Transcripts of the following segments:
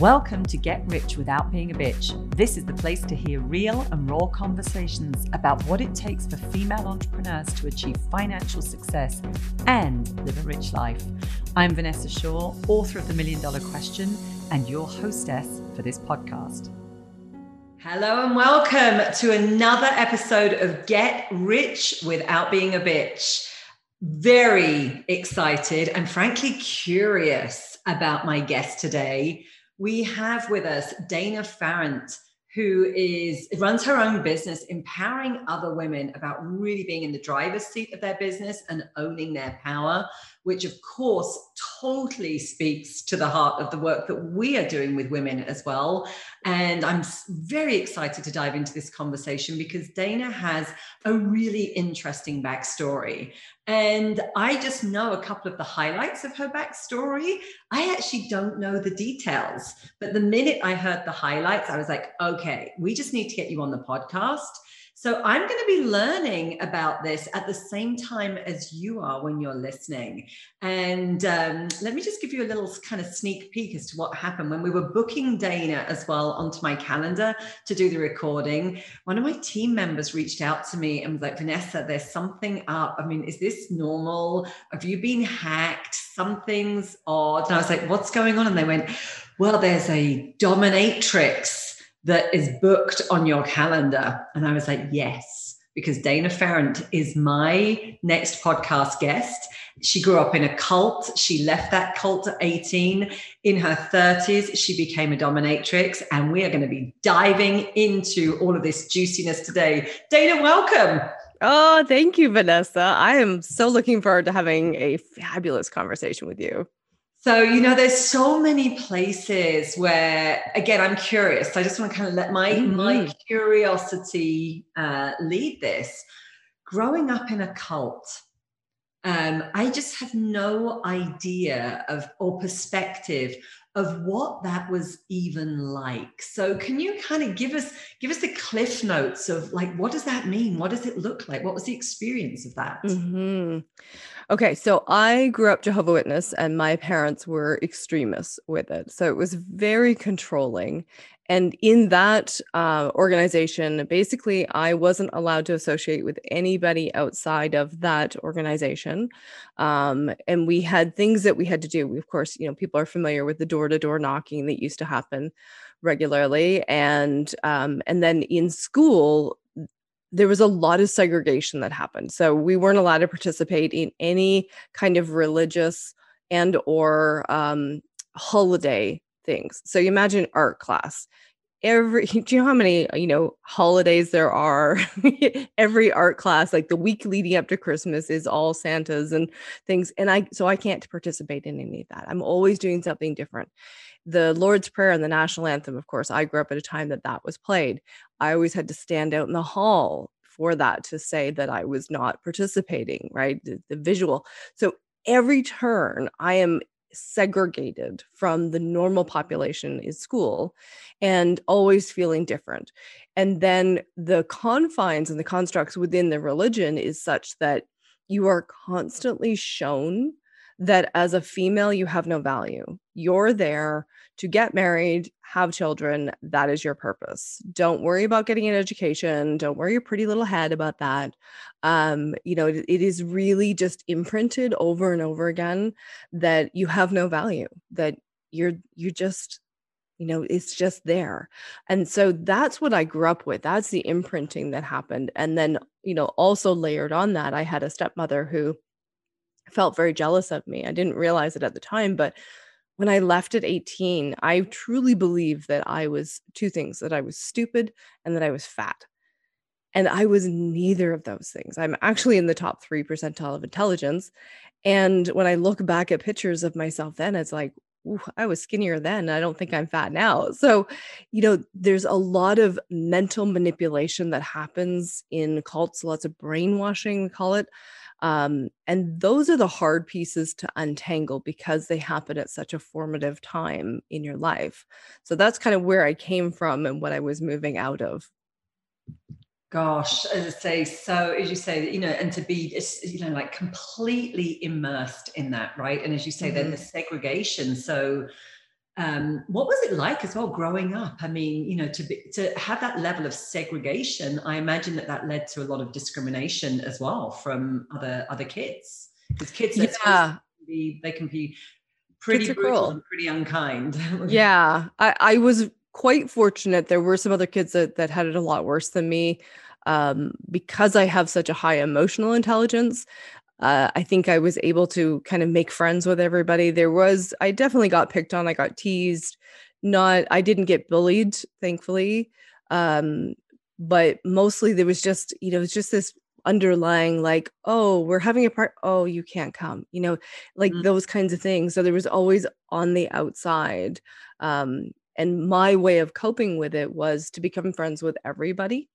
Welcome to Get Rich Without Being a Bitch. This is the place to hear real and raw conversations about what it takes for female entrepreneurs to achieve financial success and live a rich life. I'm Vanessa Shaw, author of The Million Dollar Question, and your hostess for this podcast. Hello and welcome to another episode of Get Rich Without Being a Bitch. Very excited and frankly curious about my guest today we have with us Dana Farrant, who is runs her own business, empowering other women about really being in the driver's seat of their business and owning their power which of course totally speaks to the heart of the work that we are doing with women as well. And I'm very excited to dive into this conversation because Dana has a really interesting backstory. And I just know a couple of the highlights of her backstory. I actually don't know the details. But the minute I heard the highlights, I was like, okay, we just need to get you on the podcast so I'm going to be learning about this at the same time as you are when you're listening. And um, let me just give you a little kind of sneak peek as to what happened when we were booking Dana as well onto my calendar to do the recording. One of my team members reached out to me and was like, Vanessa, there's something up. I mean, is this normal? Have you been hacked? Something's odd. And I was like, what's going on? And they went, well, there's a dominatrix that is booked on your calendar? And I was like, yes, because Dana Farrant is my next podcast guest. She grew up in a cult. She left that cult at 18. In her 30s, she became a dominatrix. And we are going to be diving into all of this juiciness today. Dana, welcome. Oh, thank you, Vanessa. I am so looking forward to having a fabulous conversation with you. So, you know, there's so many places where, again, I'm curious. I just want to kind of let my, mm-hmm. my curiosity uh, lead this. Growing up in a cult, um, I just have no idea of or perspective of what that was even like. So can you kind of give us give us the cliff notes of like what does that mean? What does it look like? What was the experience of that? Mm-hmm. Okay, so I grew up Jehovah Witness, and my parents were extremists with it. So it was very controlling. And in that uh, organization, basically, I wasn't allowed to associate with anybody outside of that organization. Um, and we had things that we had to do. We, of course, you know, people are familiar with the door-to-door knocking that used to happen regularly, and um, and then in school, there was a lot of segregation that happened. So we weren't allowed to participate in any kind of religious and or um, holiday things. So you imagine art class. Every do you know how many you know holidays there are? Every art class like the week leading up to christmas is all santas and things and i so i can't participate in any of that. I'm always doing something different the lord's prayer and the national anthem of course i grew up at a time that that was played. I always had to stand out in the hall for that to say that i was not participating right? The, the visual. So every turn i am segregated from the normal population in school and always feeling different. And then the confines and the constructs within the religion is such that you are constantly shown that as a female, you have no value. You're there to get married, have children. That is your purpose. Don't worry about getting an education. Don't worry your pretty little head about that. Um, you know, it, it is really just imprinted over and over again that you have no value, that you're you're just you know it's just there and so that's what i grew up with that's the imprinting that happened and then you know also layered on that i had a stepmother who felt very jealous of me. I didn't realize it at the time, but when I left at 18, I truly believe that I was two things that I was stupid and that I was fat. And I was neither of those things. I'm actually in the top three percentile of intelligence. And when I look back at pictures of myself then, it's like, Ooh, I was skinnier then. I don't think I'm fat now. So, you know, there's a lot of mental manipulation that happens in cults, lots of brainwashing, we call it. Um, and those are the hard pieces to untangle because they happen at such a formative time in your life. So that's kind of where I came from and what I was moving out of. Gosh, as I say, so as you say, you know, and to be, you know, like completely immersed in that, right? And as you say, mm-hmm. then the segregation. So, um, what was it like as well growing up? I mean, you know, to be, to have that level of segregation, I imagine that that led to a lot of discrimination as well from other other kids. Because kids, yeah. Be, they can be pretty brutal and pretty unkind. yeah, I, I was quite fortunate. There were some other kids that, that had it a lot worse than me. Um, because I have such a high emotional intelligence, uh, I think I was able to kind of make friends with everybody. There was, I definitely got picked on. I got teased. Not, I didn't get bullied, thankfully. Um, but mostly there was just, you know, it's just this underlying like oh we're having a part oh you can't come you know like mm-hmm. those kinds of things so there was always on the outside um and my way of coping with it was to become friends with everybody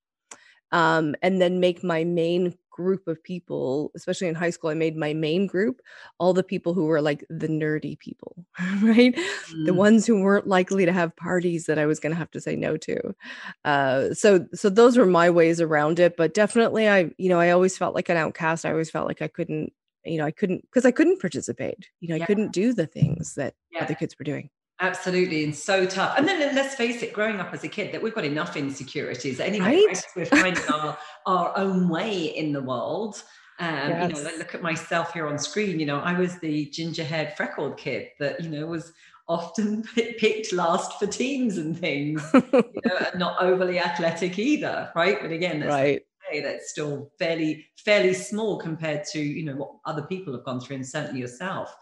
um, and then make my main group of people, especially in high school, I made my main group all the people who were like the nerdy people, right? Mm. The ones who weren't likely to have parties that I was going to have to say no to. Uh, so, so those were my ways around it. But definitely, I, you know, I always felt like an outcast. I always felt like I couldn't, you know, I couldn't because I couldn't participate. You know, I couldn't do the things that yeah. other kids were doing. Absolutely, and so tough. And then let's face it, growing up as a kid, that we've got enough insecurities anyway. Right? We're finding our, our own way in the world. Um, yes. You know, look at myself here on screen. You know, I was the ginger-haired, freckled kid that you know was often picked last for teams and things. you know, and not overly athletic either, right? But again, that's right. That's still fairly fairly small compared to you know what other people have gone through, and certainly yourself.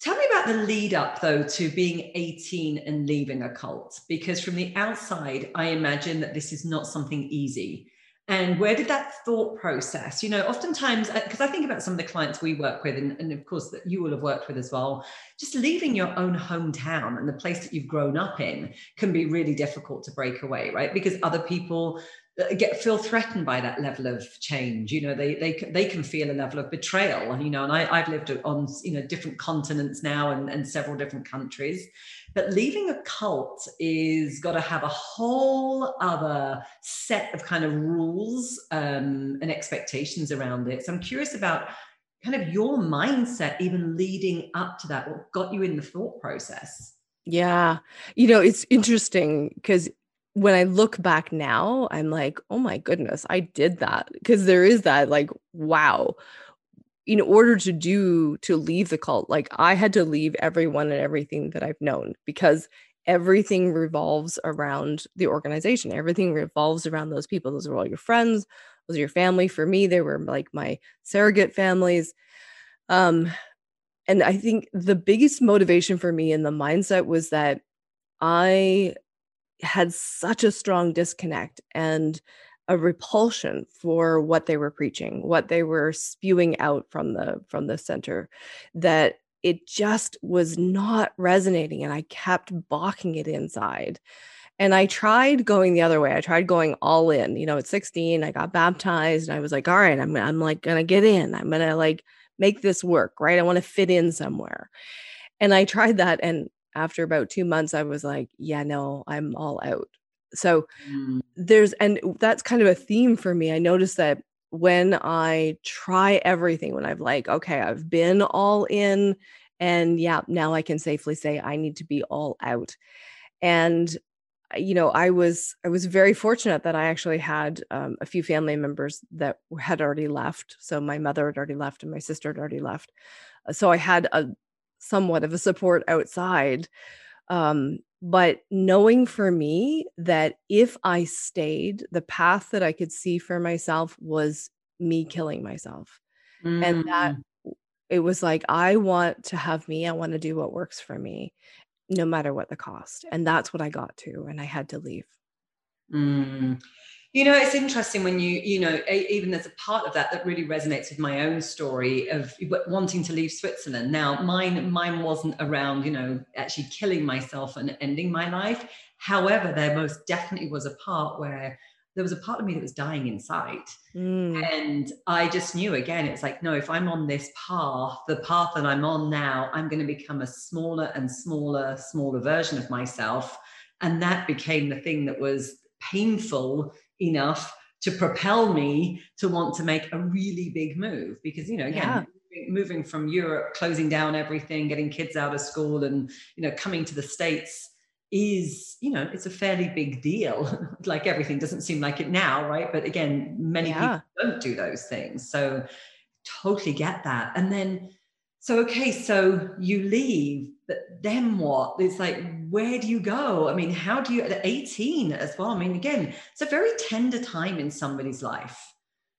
Tell me about the lead up, though, to being 18 and leaving a cult, because from the outside, I imagine that this is not something easy. And where did that thought process, you know, oftentimes, because uh, I think about some of the clients we work with, and, and of course that you will have worked with as well, just leaving your own hometown and the place that you've grown up in can be really difficult to break away, right? Because other people get feel threatened by that level of change you know they they they can feel a level of betrayal you know and I, i've lived on you know different continents now and, and several different countries but leaving a cult is got to have a whole other set of kind of rules um, and expectations around it so i'm curious about kind of your mindset even leading up to that what got you in the thought process yeah. You know, it's interesting because when I look back now, I'm like, oh my goodness, I did that. Because there is that, like, wow. In order to do, to leave the cult, like, I had to leave everyone and everything that I've known because everything revolves around the organization. Everything revolves around those people. Those are all your friends, those are your family. For me, they were like my surrogate families. Um, and I think the biggest motivation for me in the mindset was that I had such a strong disconnect and a repulsion for what they were preaching what they were spewing out from the from the center that it just was not resonating and i kept balking it inside. And i tried going the other way i tried going all in you know at 16 i got baptized and i was like all right i'm, I'm like gonna get in i'm gonna like make this work right? I want to fit in somewhere. And i tried that and after about two months, I was like, yeah, no, I'm all out. So mm. there's, and that's kind of a theme for me. I noticed that when I try everything, when I've like, okay, I've been all in, and yeah, now I can safely say I need to be all out. And you know, I was I was very fortunate that I actually had um, a few family members that had already left. So my mother had already left, and my sister had already left. So I had a somewhat of a support outside. Um, but knowing for me that if I stayed, the path that I could see for myself was me killing myself. Mm. And that mm. it was like, I want to have me, I want to do what works for me, no matter what the cost. And that's what I got to. And I had to leave. Mm. You know, it's interesting when you, you know, even there's a part of that that really resonates with my own story of wanting to leave Switzerland. Now, mine, mine wasn't around, you know, actually killing myself and ending my life. However, there most definitely was a part where there was a part of me that was dying inside. Mm. And I just knew again, it's like, no, if I'm on this path, the path that I'm on now, I'm going to become a smaller and smaller, smaller version of myself. And that became the thing that was painful enough to propel me to want to make a really big move because you know again yeah. moving from Europe, closing down everything, getting kids out of school, and you know, coming to the states is you know it's a fairly big deal. Like everything doesn't seem like it now right? But again many yeah. people don't do those things. So totally get that. And then so okay so you leave but then what? It's like where do you go? I mean how do you at 18 as well i mean again it's a very tender time in somebody's life.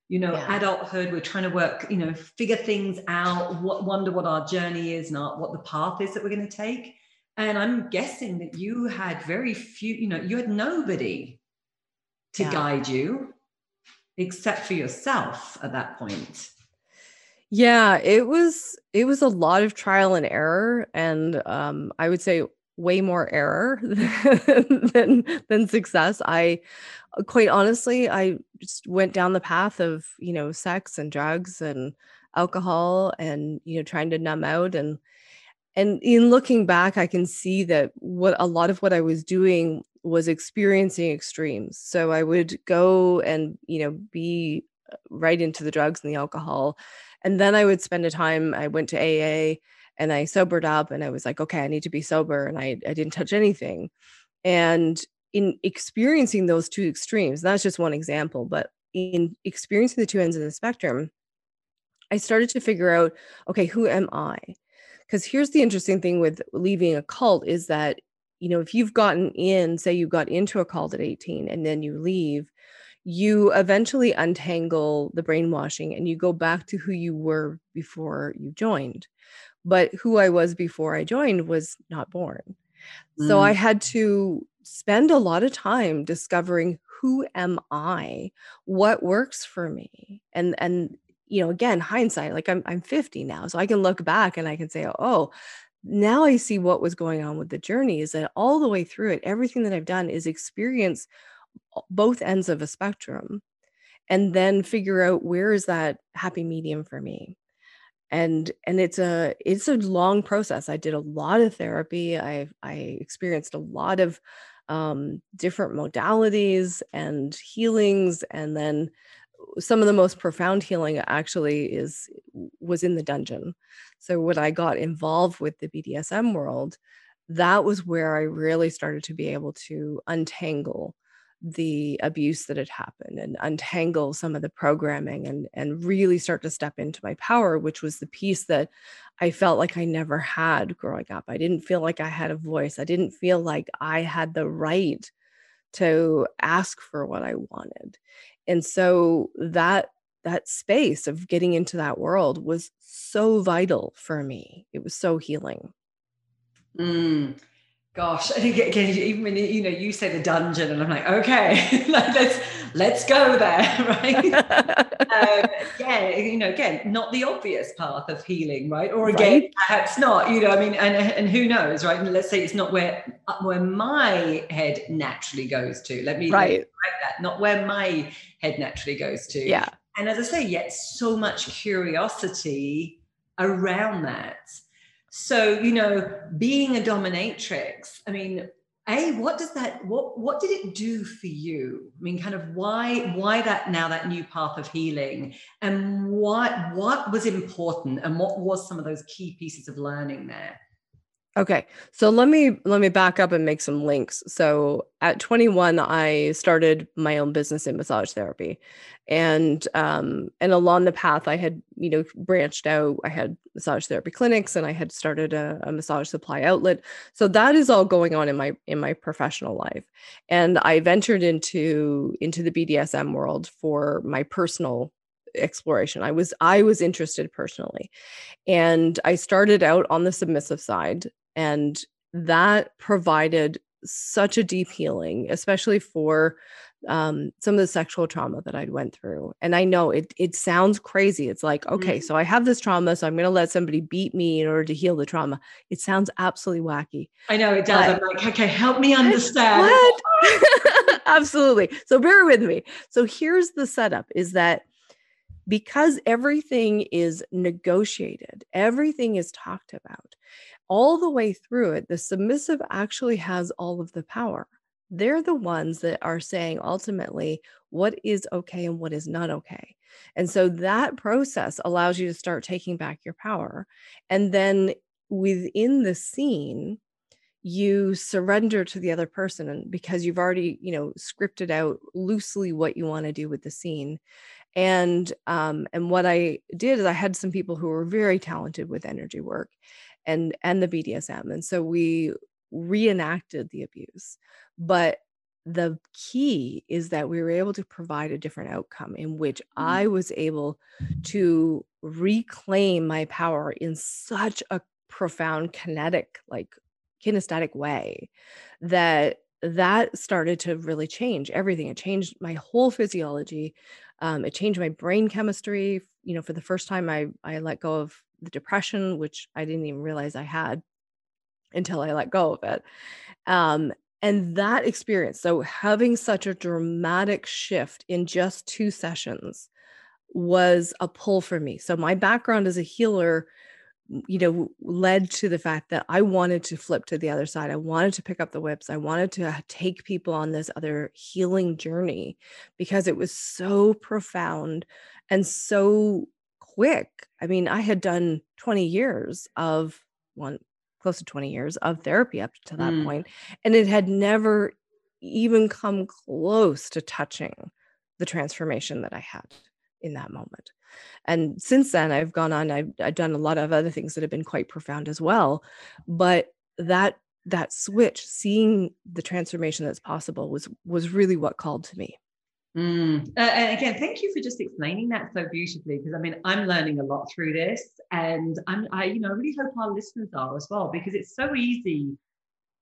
You know yeah. adulthood we're trying to work you know figure things out what wonder what our journey is not what the path is that we're going to take. And i'm guessing that you had very few you know you had nobody to yeah. guide you except for yourself at that point. Yeah it was it was a lot of trial and error. And um i would say way more error than than success. I quite honestly i just went down the path of you know sex and drugs and alcohol and you know trying to numb out. And and in looking back i can see that what a lot of what i was doing was experiencing extremes. So i would go and you know be uh, right into the drugs and the alcohol. And then i would spend a time i went to aa and i sobered up and i was like okay i need to be sober and i, I didn't touch anything. And in experiencing those two extremes that's just one example but in experiencing the two ends of the spectrum i started to figure out okay who am i? Because here's the interesting thing with leaving a cult is that you know if you've gotten in say you got into a cult at 18 and then you leave you eventually untangle the brainwashing and you go back to who you were before you joined but who i was before i joined was not born mm. so i mm. had to spend a lot of time discovering who am i what works for me and and you know, again, hindsight, like I'm I'm 50 now, so I can look back and I can say, oh, now I see what was going on with the journey is that all the way through it, everything that I've done is experience both ends of a spectrum and then figure out where is that happy medium for me and and it's a it's a long process i did a lot of therapy i i experienced a lot of um, different modalities and healings and then some of the most profound healing actually is was in the dungeon. So when i got involved with the bdsm world that was where i really started to be able to untangle the abuse that had happened and untangle some of the programming and and really start to step into my power which was the piece that i felt like i never had growing up. I didn't feel like i had a voice. I didn't feel like i had the right to ask for what i wanted. And so that that space of getting into that world was so vital for me. It was so healing. Mm. Gosh i think again even when you know you say the dungeon and i'm like okay let's let's go there right um, yeah you know again not the obvious path of healing right or again right. perhaps not you know i mean and and who knows right and let's say it's not where where my head naturally goes to let me right that not where my head naturally goes to. Yeah. And as I say, yet so much curiosity around that. So, you know, being a dominatrix, I mean, a what does that what what did it do for you i mean kind of why why that now that new path of healing and what what was important and what was some of those key pieces of learning there Okay. So let me let me back up and make some links. So at 21 I started my own business in massage therapy. And um and along the path I had, you know, branched out. I had massage therapy clinics and I had started a, a massage supply outlet. So that is all going on in my in my professional life. And I ventured into into the BDSM world for my personal exploration i was i was interested personally and i started out on the submissive side and that provided such a deep healing especially for um, some of the sexual trauma that I'd went through. And I know it it sounds crazy. It's like, okay, mm-hmm. so I have this trauma, so I'm gonna let somebody beat me in order to heal the trauma. It sounds absolutely wacky. I know it does. But, I'm like, okay, help me understand. What? Absolutely. So bear with me. So here's the setup is that because everything is negotiated, everything is talked about all the way through it, the submissive actually has all of the power. They're the ones that are saying ultimately what is okay and what is not okay. And so that process allows you to start taking back your power. And then within the scene, you surrender to the other person and because you've already you know scripted out loosely what you want to do with the scene and um and what i did is i had some people who were very talented with energy work and and the bdsm and so we reenacted the abuse. But the key is that we were able to provide a different outcome in which mm-hmm. I was able to reclaim my power in such a profound kinetic like kinesthetic way that that started to really change everything. It changed my whole physiology. Um, it changed my brain chemistry. You know for the first time i i let go of the depression which i didn't even realize i had until i let go of it. Um, and that experience so having such a dramatic shift in just two sessions was a pull for me. So my background as a healer you know led to the fact that i wanted to flip to the other side. I wanted to pick up the whips. I wanted to take people on this other healing journey because it was so profound and so quick. I mean i had done 20 years of one close to 20 years of therapy up to that mm. point, and it had never even come close to touching the transformation that i had in that moment and since then i've gone on I've, I've done a lot of other things that have been quite profound as well but that that switch seeing the transformation that's possible was was really what called to me Mm. Uh, and again, thank you for just explaining that so beautifully. Because I mean, I'm learning a lot through this, and I'm, I, you know, really hope our listeners are as well, because it's so easy.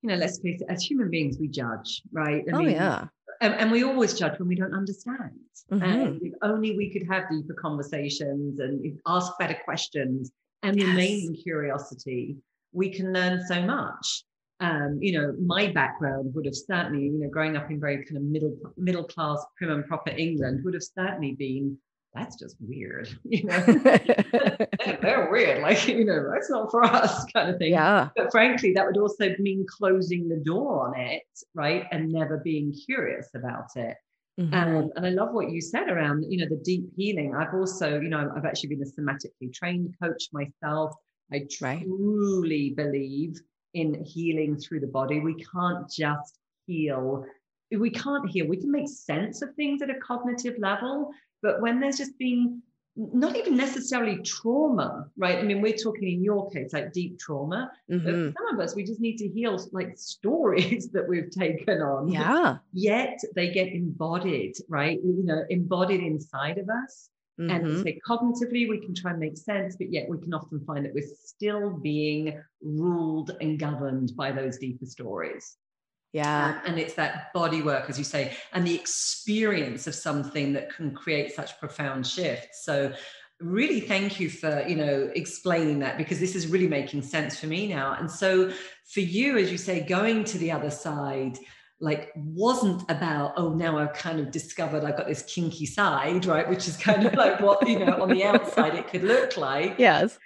You know, let's face it, as human beings, we judge, right? I oh mean, yeah and, and, we always judge when we don't understand. Mm-hmm. And if only we could have deeper conversations and ask better questions and yes. remain in curiosity, we can learn so much. Um, you know, my background would have certainly, you know, growing up in very kind of middle middle class, prim and proper England would have certainly been that's just weird. You know, they're weird. Like, you know, that's not for us kind of thing. Yeah. But frankly, that would also mean closing the door on it, right? And never being curious about it. Mm-hmm. Um, and I love what you said around, you know, the deep healing. I've also, you know, I've actually been a somatically trained coach myself. I truly right. believe in healing through the body. We can't just heal. We can't heal. We can make sense of things at a cognitive level, but when there's just been not even necessarily trauma, right? I mean, we're talking in your case, like deep trauma. Mm-hmm. some of us, we just need to heal like stories that we've taken on. Yeah. Yet they get embodied, right? You know, embodied inside of us. Mm-hmm. And say cognitively, we can try and make sense, but yet we can often find that we're still being ruled and governed by those deeper stories. Yeah. Um, and it's that body work, as you say, and the experience of something that can create such profound shifts. So really thank you for you know explaining that because this is really making sense for me now and so for you as you say going to the other side like wasn't about oh now i've kind of discovered i've got this kinky side right which is kind of like what you know on the outside it could look like yes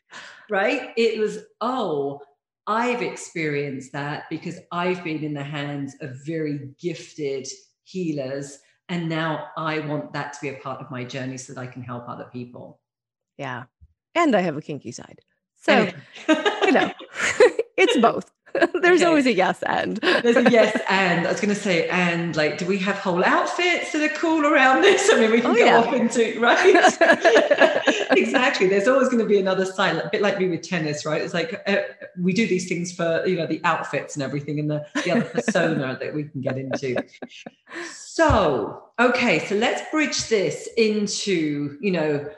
right it was oh I've experienced that because I've been in the hands of very gifted healers. And now I want that to be a part of my journey so that I can help other people. Yeah. And I have a kinky side. So, you know, it's both. There's okay. always a yes and. There's a yes and. I was going to say, and like, do we have whole outfits that are cool around this? I mean, we can oh, go yeah. off into, right? exactly. There's always going to be another side, a bit like me with tennis, right? It's like uh, we do these things for, you know, the outfits and everything and the, the other persona that we can get into. So, okay, so let's bridge this into, you know,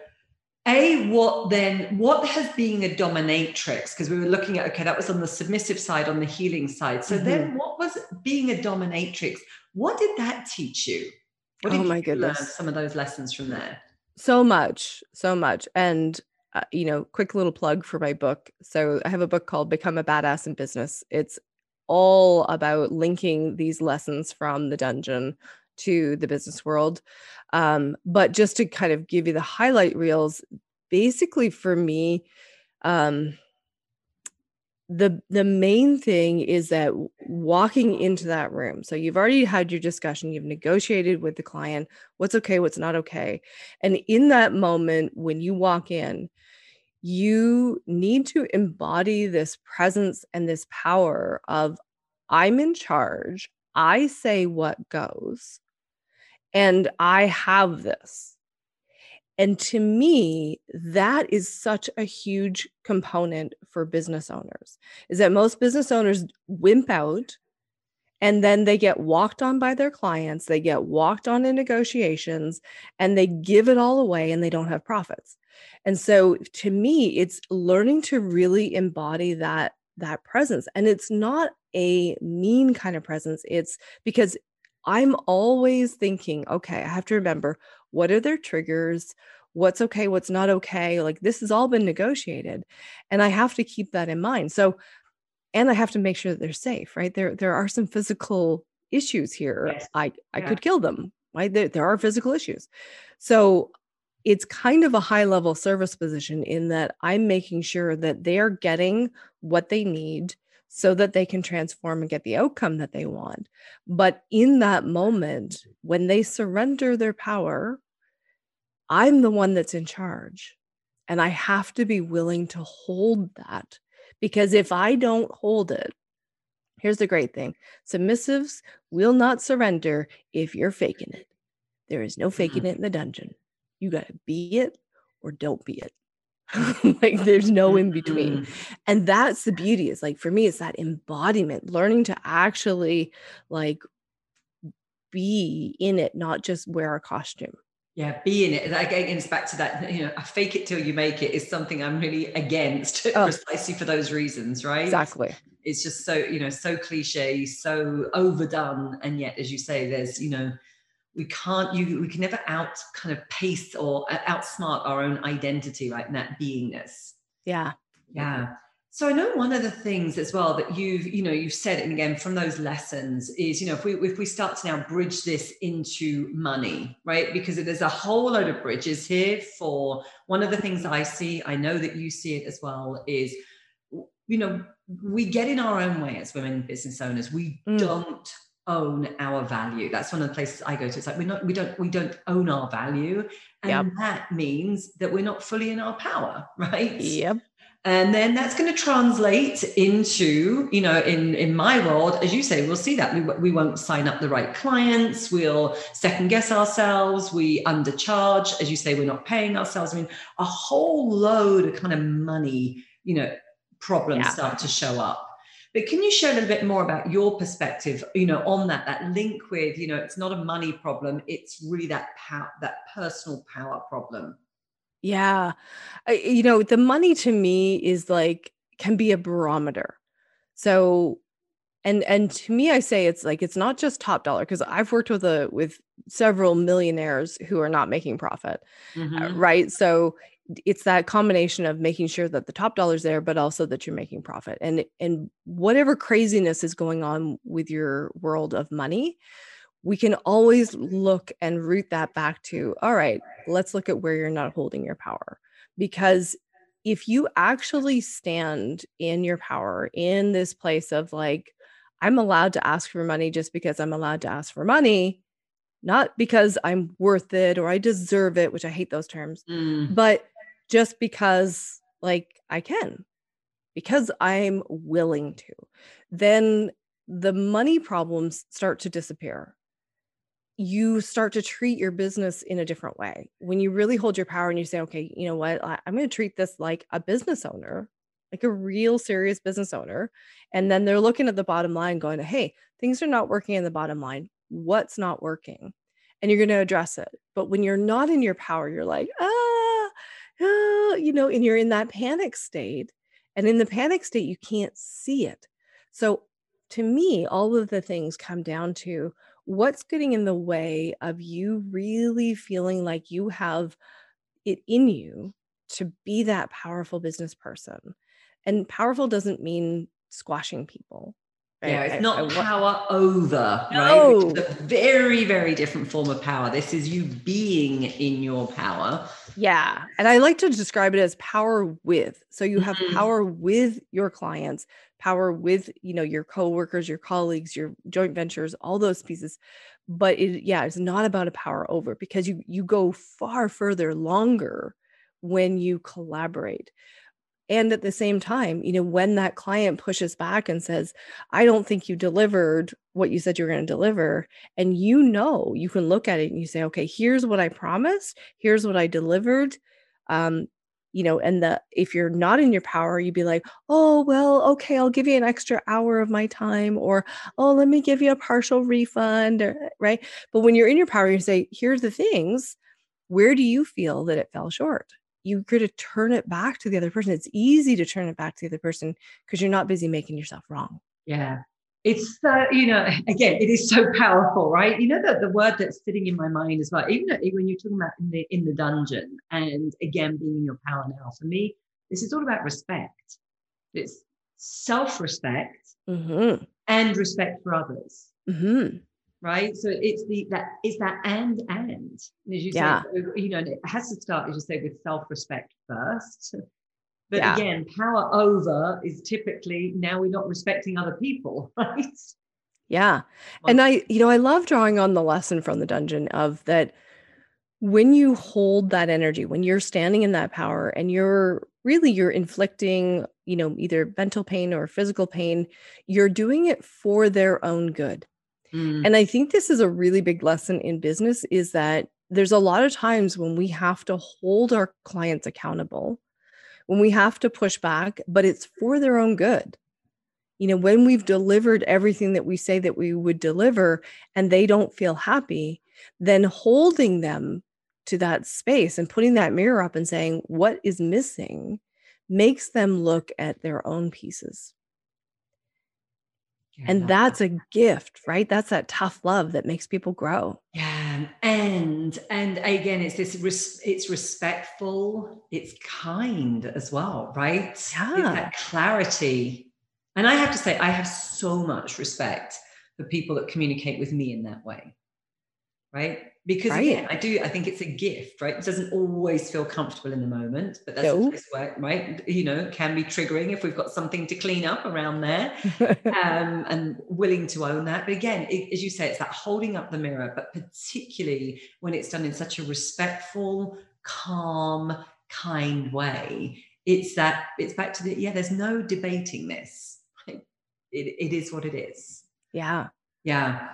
a what then what has being a dominatrix? Because we were looking at okay that was on the submissive side on the healing side. So mm-hmm. then what was being a dominatrix? What did that teach you? What did oh my you goodness. learn some of those lessons from there? So much so much. And uh, you know quick little plug for my book. So i have a book called become a badass in business. It's all about linking these lessons from the dungeon to the business world. Um, but just to kind of give you the highlight reels, basically for me, um, the the main thing is that walking into that room so you've already had your discussion you've negotiated with the client what's okay what's not okay and in that moment when you walk in you need to embody this presence and this power of i'm in charge i say what goes and i have this and to me, that is such a huge component for business owners is that most business owners wimp out and then they get walked on by their clients, they get walked on in negotiations, and they give it all away and they don't have profits. And so to me, it's learning to really embody that that presence. And it's not a mean kind of presence. It's because I'm always thinking, okay, I have to remember what are their triggers? What's okay? What's not okay? Like this has all been negotiated. And I have to keep that in mind. So, and I have to make sure that they're safe, right? There, there are some physical issues here. Yes. I, I yeah. could kill them, right? There, there are physical issues. So it's kind of a high level service position in that I'm making sure that they're getting what they need so that they can transform and get the outcome that they want. But in that moment, when they surrender their power, I'm the one that's in charge. And I have to be willing to hold that because if I don't hold it, here's the great thing submissives will not surrender if you're faking it. There is no faking mm-hmm. it in the dungeon. You got to be it or don't be it. like there's no in between. Mm-hmm. And that's the beauty. Is like for me, it's that embodiment, learning to actually like be in it, not just wear a costume. Yeah, be in it. Again, it's back to that, you know, I fake it till you make it is something I'm really against oh. precisely for those reasons, right? Exactly. It's just so, you know, so cliche, so overdone. And yet, as you say, there's, you know, we can't, you, we can never out kind of pace or outsmart our own identity, right? And that beingness. Yeah. Yeah. So I know one of the things as well that you've, you know, you've said and again from those lessons is, you know, if we if we start to now bridge this into money, right? Because there's a whole load of bridges here for one of the things I see, I know that you see it as well, is you know, we get in our own way as women business owners. We mm. don't own our value. That's one of the places I go to. It's like we're not, we don't, we don't own our value. And yep. that means that we're not fully in our power, right? Yep and then that's going to translate into you know in in my world as you say we'll see that we, we won't sign up the right clients we'll second guess ourselves we undercharge as you say we're not paying ourselves i mean a whole load of kind of money you know problems yeah. start to show up but can you share a little bit more about your perspective you know on that that link with you know it's not a money problem it's really that power that personal power problem yeah. I, you know, the money to me is like can be a barometer. So and and to me I say it's like it's not just top dollar because I've worked with a with several millionaires who are not making profit. Uh, mm-hmm. Uh, right? So it's that combination of making sure that the top dollar's there but also that you're making profit. And and whatever craziness is going on with your world of money, we can always look and root that back to all right, let's look at where you're not holding your power. Because if you actually stand in your power in this place of like, I'm allowed to ask for money just because I'm allowed to ask for money, not because I'm worth it or I deserve it, which I hate those terms, mm. but just because like I can, because I'm willing to, then the money problems start to disappear you start to treat your business in a different way. When you really hold your power and you say, okay, you know what, I, am going to treat this like a business owner, like a real serious business owner. And then they're looking at the bottom line going, hey, things are not working in the bottom line. What's not working? And you're going to address it. But when you're not in your power, you're like, ah, ah, you know, and you're in that panic state. And in the panic state, you can't see it. So to me, all of the things come down to what's getting in the way of you really feeling like you have it in you to be that powerful business person and powerful doesn't mean squashing people right? yeah it's not I, I, power over no. right a very very different form of power this is you being in your power Yeah. And I like to describe it as power with. So you have Mhm. power with your clients, power with, you know, your coworkers, your colleagues, your joint ventures, all those pieces. But it yeah, it's not about a power over because you you go far further longer when you collaborate. And at the same time, you know, when that client pushes back and says, I don't think you delivered what you said you were going to deliver, and you know, you can look at it and you say, okay, here's what I promised, here's what I delivered. Um, you know, and the if you're not in your power, you'd be like, oh, well, okay, I'll give you an extra hour of my time, or oh, let me give you a partial refund, or right. But when you're in your power, you say, here's the things. Where do you feel that it fell short? You could to turn it back to the other person. It's easy to turn it back to the other person because you're not busy making yourself wrong. Yeah. It's uh, you know, again, it is so powerful, right? You know that the word that's sitting in my mind as well, even when you're talking about in the in the dungeon and again being in your power now, for me, this is all about respect. It's self-respect mm-hmm. and respect for others. Mm-hmm right? So it's the that it's that and and as you yeah. say, you know, it has to start, as you say, with self-respect first. But yeah. again, power over is typically now we're not respecting other people, right? Yeah. And I, you know, I love drawing on the lesson from the dungeon of that when you hold that energy, when you're standing in that power and you're really you're inflicting, you know, either mental pain or physical pain, you're doing it for their own good. Mm. And I think this is a really big lesson in business is that there's a lot of times when we have to hold our clients accountable, when we have to push back, but it's for their own good. You know, when we've delivered everything that we say that we would deliver and they don't feel happy, then holding them to that space and putting that mirror up and saying, what is missing makes them look at their own pieces. Yeah, and that's a gift, right? That's that tough love that makes people grow. Yeah, and and again, it's this. Res- it's respectful. It's kind as well, right? Yeah, it's that clarity. And I have to say, I have so much respect for people that communicate with me in that way, right? Because right. again, I do. I think it's a gift, right? It doesn't always feel comfortable in the moment, but that's no. where, right? You know, can be triggering if we've got something to clean up around there, um, and willing to own that. But again, it, as you say, it's that holding up the mirror, but particularly when it's done in such a respectful, calm, kind way. It's that. It's back to the yeah. There's no debating this. It, it is what it is. Yeah. Yeah.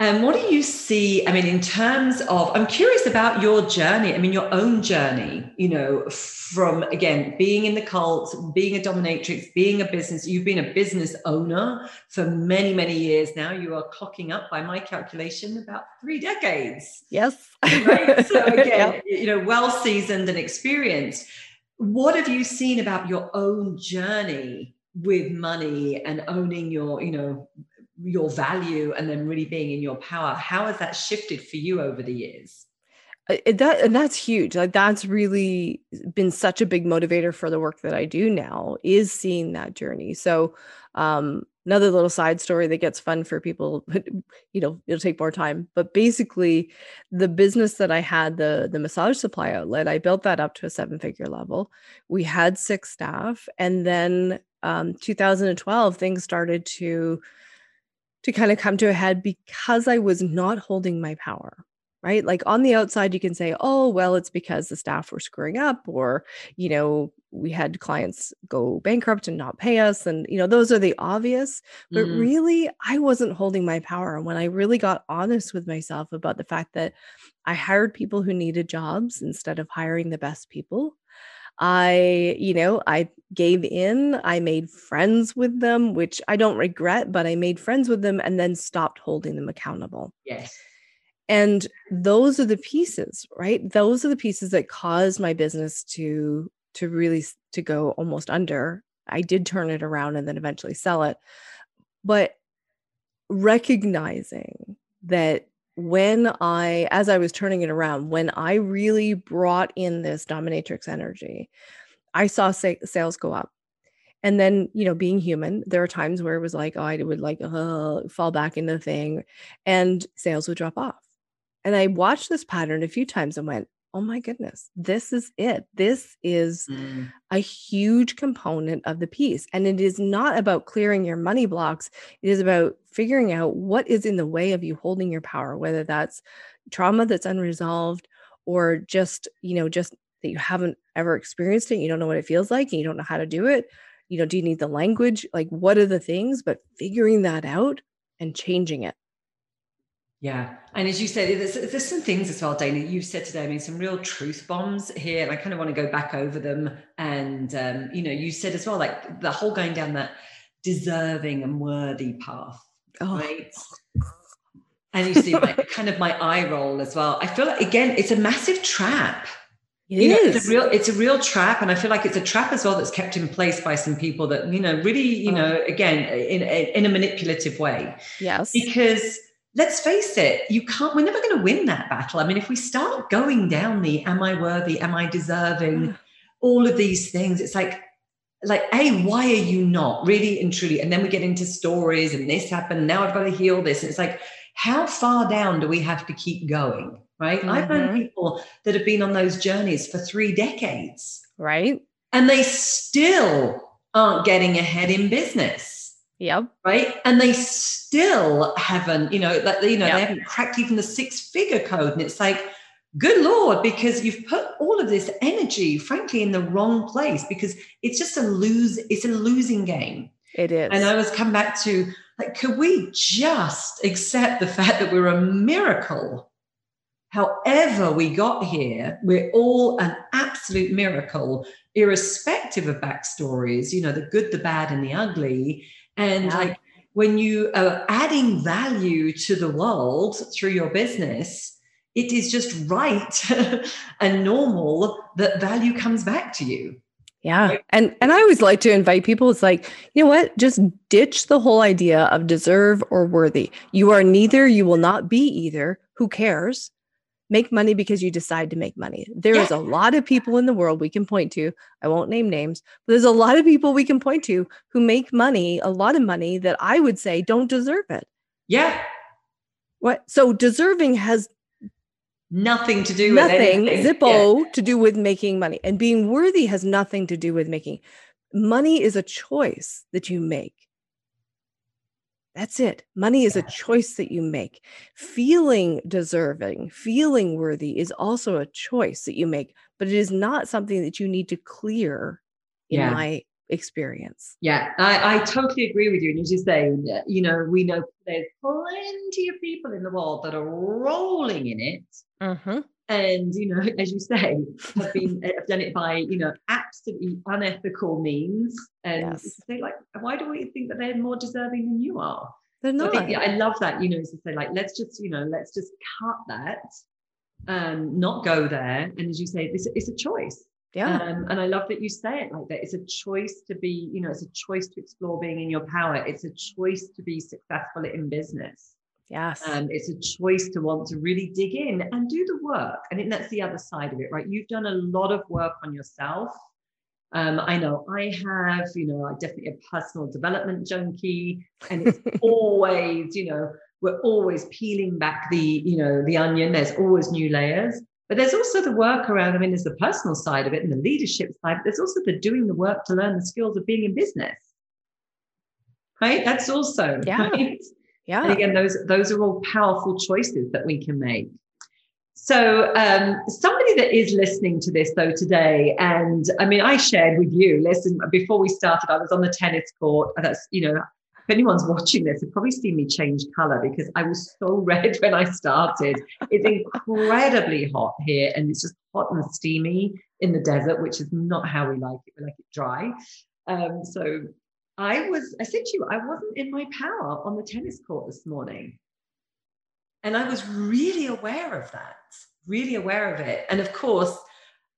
And um, what do you see? I mean, in terms of, I'm curious about your journey. I mean, your own journey, you know, from again, being in the cult, being a dominatrix, being a business, you've been a business owner for many, many years now. You are clocking up, by my calculation, about three decades. Yes. Right. So, again, you know, well seasoned and experienced. What have you seen about your own journey with money and owning your, you know, your value and then really being in your power how has that shifted for you over the years? That and that's huge. Like that's really been such a big motivator for the work that i do now is seeing that journey. So um another little side story that gets fun for people you know it'll take more time. But basically the business that i had the the massage supply outlet i built that up to a seven figure level. We had six staff and then um 2012 things started to to kind of come to a head because I was not holding my power. Right. Like on the outside, you can say, oh, well, it's because the staff were screwing up, or, you know, we had clients go bankrupt and not pay us. And, you know, those are the obvious. But mm-hmm. really, I wasn't holding my power. And when I really got honest with myself about the fact that I hired people who needed jobs instead of hiring the best people, I, you know, I gave in. I made friends with them, which I don't regret, but I made friends with them and then stopped holding them accountable. Yes. And those are the pieces, right? Those are the pieces that caused my business to to really to go almost under. I did turn it around and then eventually sell it. But recognizing that when I, as I was turning it around, when I really brought in this dominatrix energy, I saw sa- sales go up. And then, you know, being human, there are times where it was like, oh, I would like uh, fall back into the thing and sales would drop off. And I watched this pattern a few times and went, oh my goodness, this is it. This is mm. a huge component of the piece. And it is not about clearing your money blocks, it is about figuring out what is in the way of you holding your power, whether that's trauma that's unresolved or just, you know, just that you haven't ever experienced it, you don't know what it feels like, and you don't know how to do it. You know, do you need the language? Like, what are the things? But figuring that out and changing it. Yeah. And as you said, there's, there's some things as well, Dana, you've said today, I mean, some real truth bombs here. And I kind of want to go back over them. And, um, you know, you said as well, like the whole going down that deserving and worthy path, oh. right? And you see my, kind of my eye roll as well. I feel like, again, it's a massive trap. It you know, it's a real it's a real trap and i feel like it's a trap as well that's kept in place by some people that you know really you oh. know again in, in a manipulative way yes because let's face it, you can't, we're never going to win that battle. I mean, if we start going down the am I worthy, am I deserving, mm. all of these things, it's like, like, A, why are you not really and truly? And then we get into stories and this happened. Now I've got to heal this. And it's like, how far down do we have to keep going? Right. Mm-hmm. I've known people that have been on those journeys for three decades. Right. And they still aren't getting ahead in business Yep. Right. And they still haven't, you know, that you know, yep. they haven't cracked even the six figure code. And it's like, good Lord, because you've put all of this energy, frankly, in the wrong place because it's just a lose, it's a losing game. It is. And I was come back to like, could we just accept the fact that we're a miracle? However, we got here, we're all an absolute miracle, irrespective of backstories, you know, the good, the bad, and the ugly. And yeah. like when you are adding value to the world through your business, it is just right and normal that value comes back to you. Yeah. And and I always like to invite people it's like, you know what? Just ditch the whole idea of deserve or worthy. You are neither, you will not be either. Who cares? Make money because you decide to make money. There yeah. is a lot of people in the world we can point to. I won't name names, but there's a lot of people we can point to who make money, a lot of money that I would say don't deserve it. Yeah. What? So deserving has nothing to do nothing, with anything. Zippo yeah. to do with making money. And being worthy has nothing to do with making money is a choice that you make. That's it. Money is a choice that you make. Feeling deserving, feeling worthy is also a choice that you make, but it is not something that you need to clear in yeah. my experience. Yeah, I, I totally agree with you. And as you say, you know, we know there's plenty of people in the world that are rolling in it. Mm-hmm. And, you know, as you say, have been have done it by, you know, absolutely unethical means. And yes. say, like, why do we think that they're more deserving than you are? They're not. So I, think, yeah, I love that, you know, is to say, like, let's just, you know, let's just cut that um, not go there. And as you say, it's, it's a choice. Yeah. Um, and I love that you say it like that. It's a choice to be, you know, it's a choice to explore being in your power. It's a choice to be successful in business. Yes. Um, it's a choice to want to really dig in and do the work. I think that's the other side of it, right? You've done a lot of work on yourself. Um, I know I have, you know, I definitely a personal development junkie, and it's always, you know, we're always peeling back the, you know, the onion. There's always new layers. But there's also the work around, I mean, there's the personal side of it and the leadership side, but there's also the doing the work to learn the skills of being in business. Right? That's also yeah. right. Yeah. And again, those those are all powerful choices that we can make. So, um, somebody that is listening to this though today, and I mean, I shared with you. Listen, before we started, I was on the tennis court. That's you know, if anyone's watching this, they've probably seen me change color because I was so red when I started. It's incredibly hot here, and it's just hot and steamy in the desert, which is not how we like it. We like it dry. Um, so I was, I said to you, I wasn't in my power on the tennis court this morning. And I was really aware of that, really aware of it. And of course,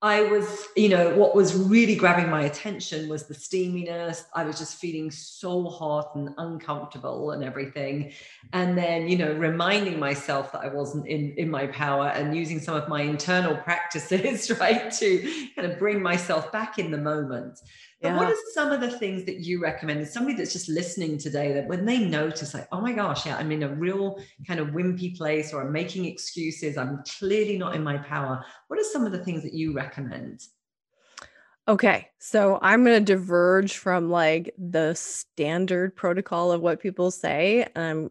I was, you know, what was really grabbing my attention was the steaminess. I was just feeling so hot and uncomfortable and everything. And then, you know, reminding myself that I wasn't in, in my power and using some of my internal practices, right, to kind of bring myself back in the moment. But what are some of the things that you recommend? Somebody that's just listening today that when they notice, like, oh my gosh, yeah, I'm in a real kind of wimpy place or I'm making excuses, I'm clearly not in my power. What are some of the things that you recommend? Okay, so I'm going to diverge from like the standard protocol of what people say. I'm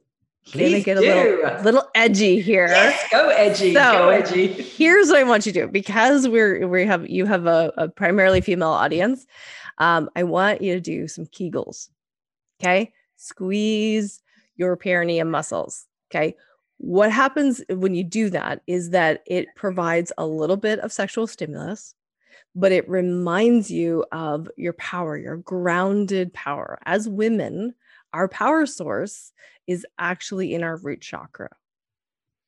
going to get a little, little edgy here. Yes, go edgy. So go edgy. here's what I want you to do because we're we have you have a, a primarily female audience. Um, I want you to do some Kegels. Okay, squeeze your perineum muscles. Okay, what happens when you do that is that it provides a little bit of sexual stimulus but it reminds you of your power, your grounded power. As women, our power source is actually in our root chakra,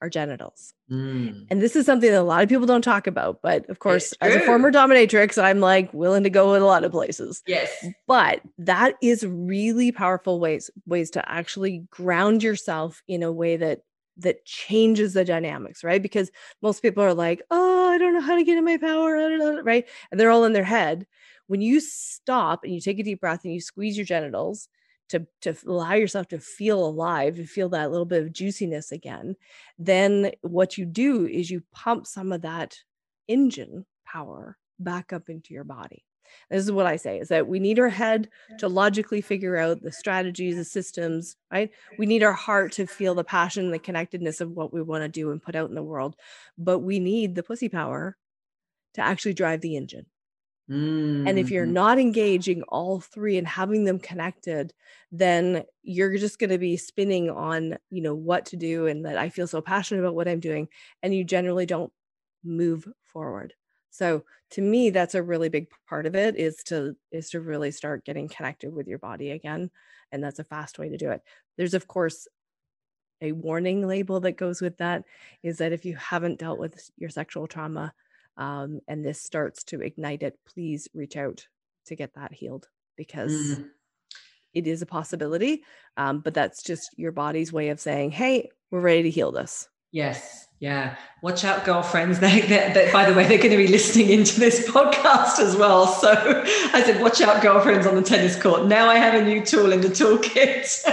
our genitals. Mm. And this is something that a lot of people don't talk about. But of course, as a former dominatrix, I'm like willing to go in a lot of places. Yes. But that is really powerful ways ways to actually ground yourself in a way that that changes the dynamics, right? Because most people are like, oh, I don't know how to get in my power, right? And they're all in their head. When you stop and you take a deep breath and you squeeze your genitals to, to allow yourself to feel alive, to feel that little bit of juiciness again, then what you do is you pump some of that engine power back up into your body. This is what I say is that we need our head to logically figure out the strategies, the systems, right? We need our heart to feel the passion, the connectedness of what we want to do and put out in the world. But we need the pussy power to actually drive the engine. Mm-hmm. And if you're mm-hmm. not engaging all three and having them connected, then you're just going to be spinning on, you know, what to do and that I feel so passionate about what I'm doing and you generally don't move forward. So to me, that's a really big part of it is to is to really start getting connected with your body again. And that's a fast way to do it. There's of course a warning label that goes with that is that if you haven't dealt with your sexual trauma um, and this starts to ignite it, please reach out to get that healed because mm. it is a possibility. Um, but that's just your body's way of saying, hey, we're ready to heal this. Yes. Yeah. Watch out, girlfriends. They, they, they, by the way, they're going to be listening into this podcast as well. So I said, watch out, girlfriends on the tennis court. Now I have a new tool in the toolkit.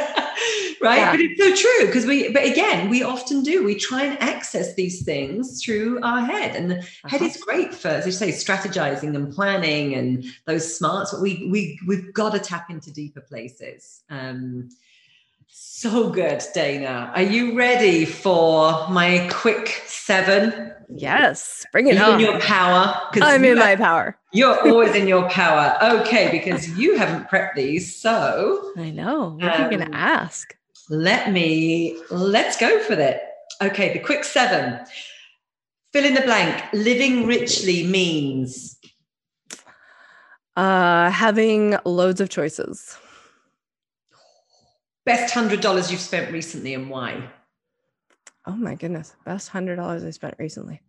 Right. Yeah. But it's so true because we, but again, we often do. We try and access these things through our head. And the uh-huh. head is great for, as you say, strategizing and planning and those smarts. But we, we, we've got to tap into deeper places. Um, so good, Dana. Are you ready for my quick seven? Yes, bring it on. In your power. I'm in my power. You're always in your power. Okay, because you haven't prepped these, so I know. What um, are you going to ask? Let me. Let's go for it. Okay, the quick seven. Fill in the blank. Living richly means. Uh, having loads of choices. Best hundred dollars you've spent recently and why? Oh my goodness, best hundred dollars I spent recently.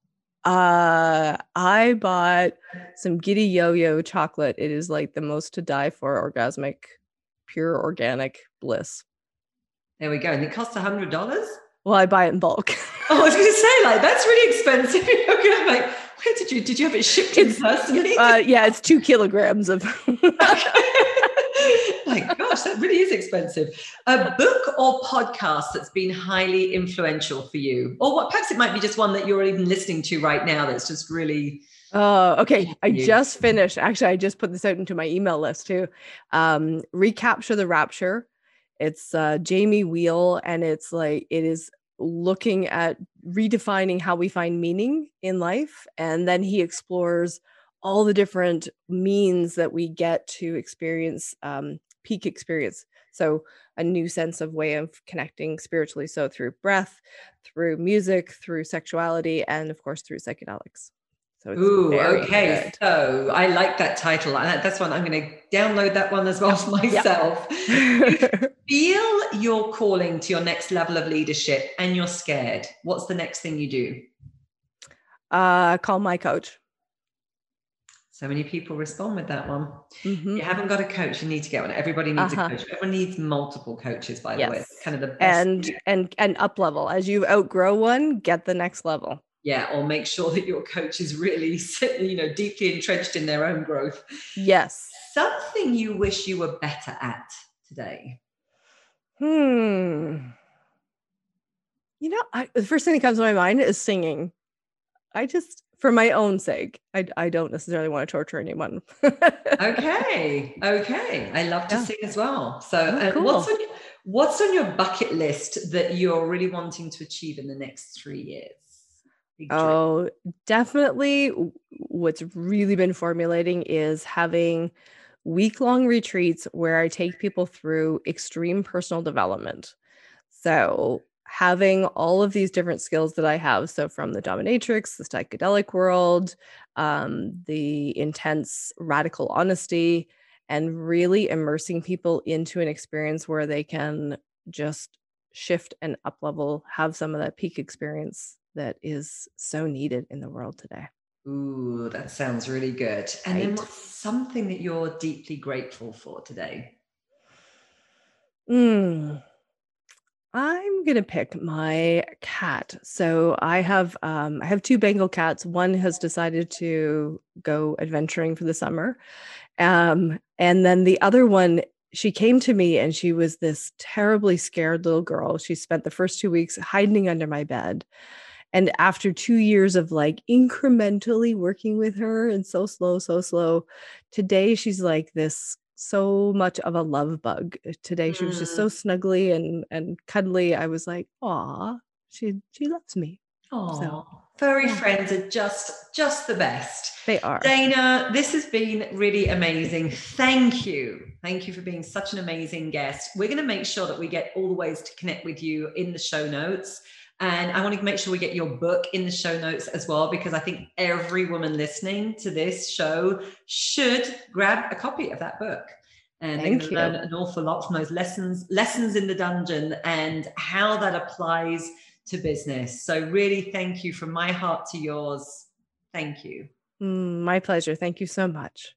Uh, I bought some Giddy Yo-Yo chocolate. It is like the most to die for orgasmic, pure organic bliss. There we go. And it costs a hundred dollars. Well, I buy it in bulk. oh, I was going to say, like, that's really expensive. okay, I'm like, where did you did you have it shipped in personally? Uh, yeah, it's two kilograms of. my gosh, that really is expensive. A book or podcast that's been highly influential for you, or what? Perhaps it might be just one that you're even listening to right now. That's just really. Oh, okay. I just finished. Actually, I just put this out into my email list too. Um, Recapture the Rapture. It's uh, Jamie Wheal, and it's like it is looking at redefining how we find meaning in life, and then he explores all the different means that we get to experience um, peak experience. So, a new sense of way of connecting spiritually. So, through breath, through music, through sexuality, and of course, through psychedelics. So Ooh, okay. Good. So I like that title. That's one I'm going to download that one as well for myself. feel your calling to your next level of leadership and you're scared. What's the next thing you do? Uh, call my coach. So many people respond with that one. Mm-hmm. You haven't got a coach, you need to get one. Everybody needs uh-huh. a coach. Everyone needs multiple coaches, by yes. the way. It's kind of the best. And and and up level. As you outgrow one, get the next level. Yeah, or make sure that your coach is really, you know, deeply entrenched in their own growth. Yes. Something you wish you were better at today. Hmm. You know, I, the first thing that comes to my mind is singing. I just, for my own sake, I, I don't necessarily want to torture anyone. okay. Okay. I love to yeah. sing as well. So, oh, uh, cool. what's, on your, what's on your bucket list that you're really wanting to achieve in the next three years? Oh, definitely. What's really been formulating is having week long retreats where I take people through extreme personal development. So, having all of these different skills that I have. So, from the dominatrix, the psychedelic world, um, the intense radical honesty, and really immersing people into an experience where they can just shift and up level, have some of that peak experience that is so needed in the world today. Ooh, that sounds really good. And right. then what's something that you're deeply grateful for today? Mm, I'm gonna pick my cat. So I have um, I have two Bengal cats. One has decided to go adventuring for the summer, um, and then the other one she came to me and she was this terribly scared little girl. She spent the first two weeks hiding under my bed. And after two years of like incrementally working with her and so slow, so slow, today she's like this so much of a love bug. Uh, today she was just so mm. snuggly and and cuddly. I was like, "Aw, she she loves me." Oh, so, furry friends are just just the best. They are. Dana, this has been really amazing. Thank you. Thank you for being such an amazing guest. We're going to make sure that we get all the ways to connect with you in the show notes. And I want to make sure we get your book in the show notes as well, because I think every woman listening to this show should grab a copy of that book. And Thank they learn an awful lot from those lessons, lessons in the dungeon and how that applies to business. So really thank you from my heart to yours. Thank you. Mm, my pleasure. Thank you so much.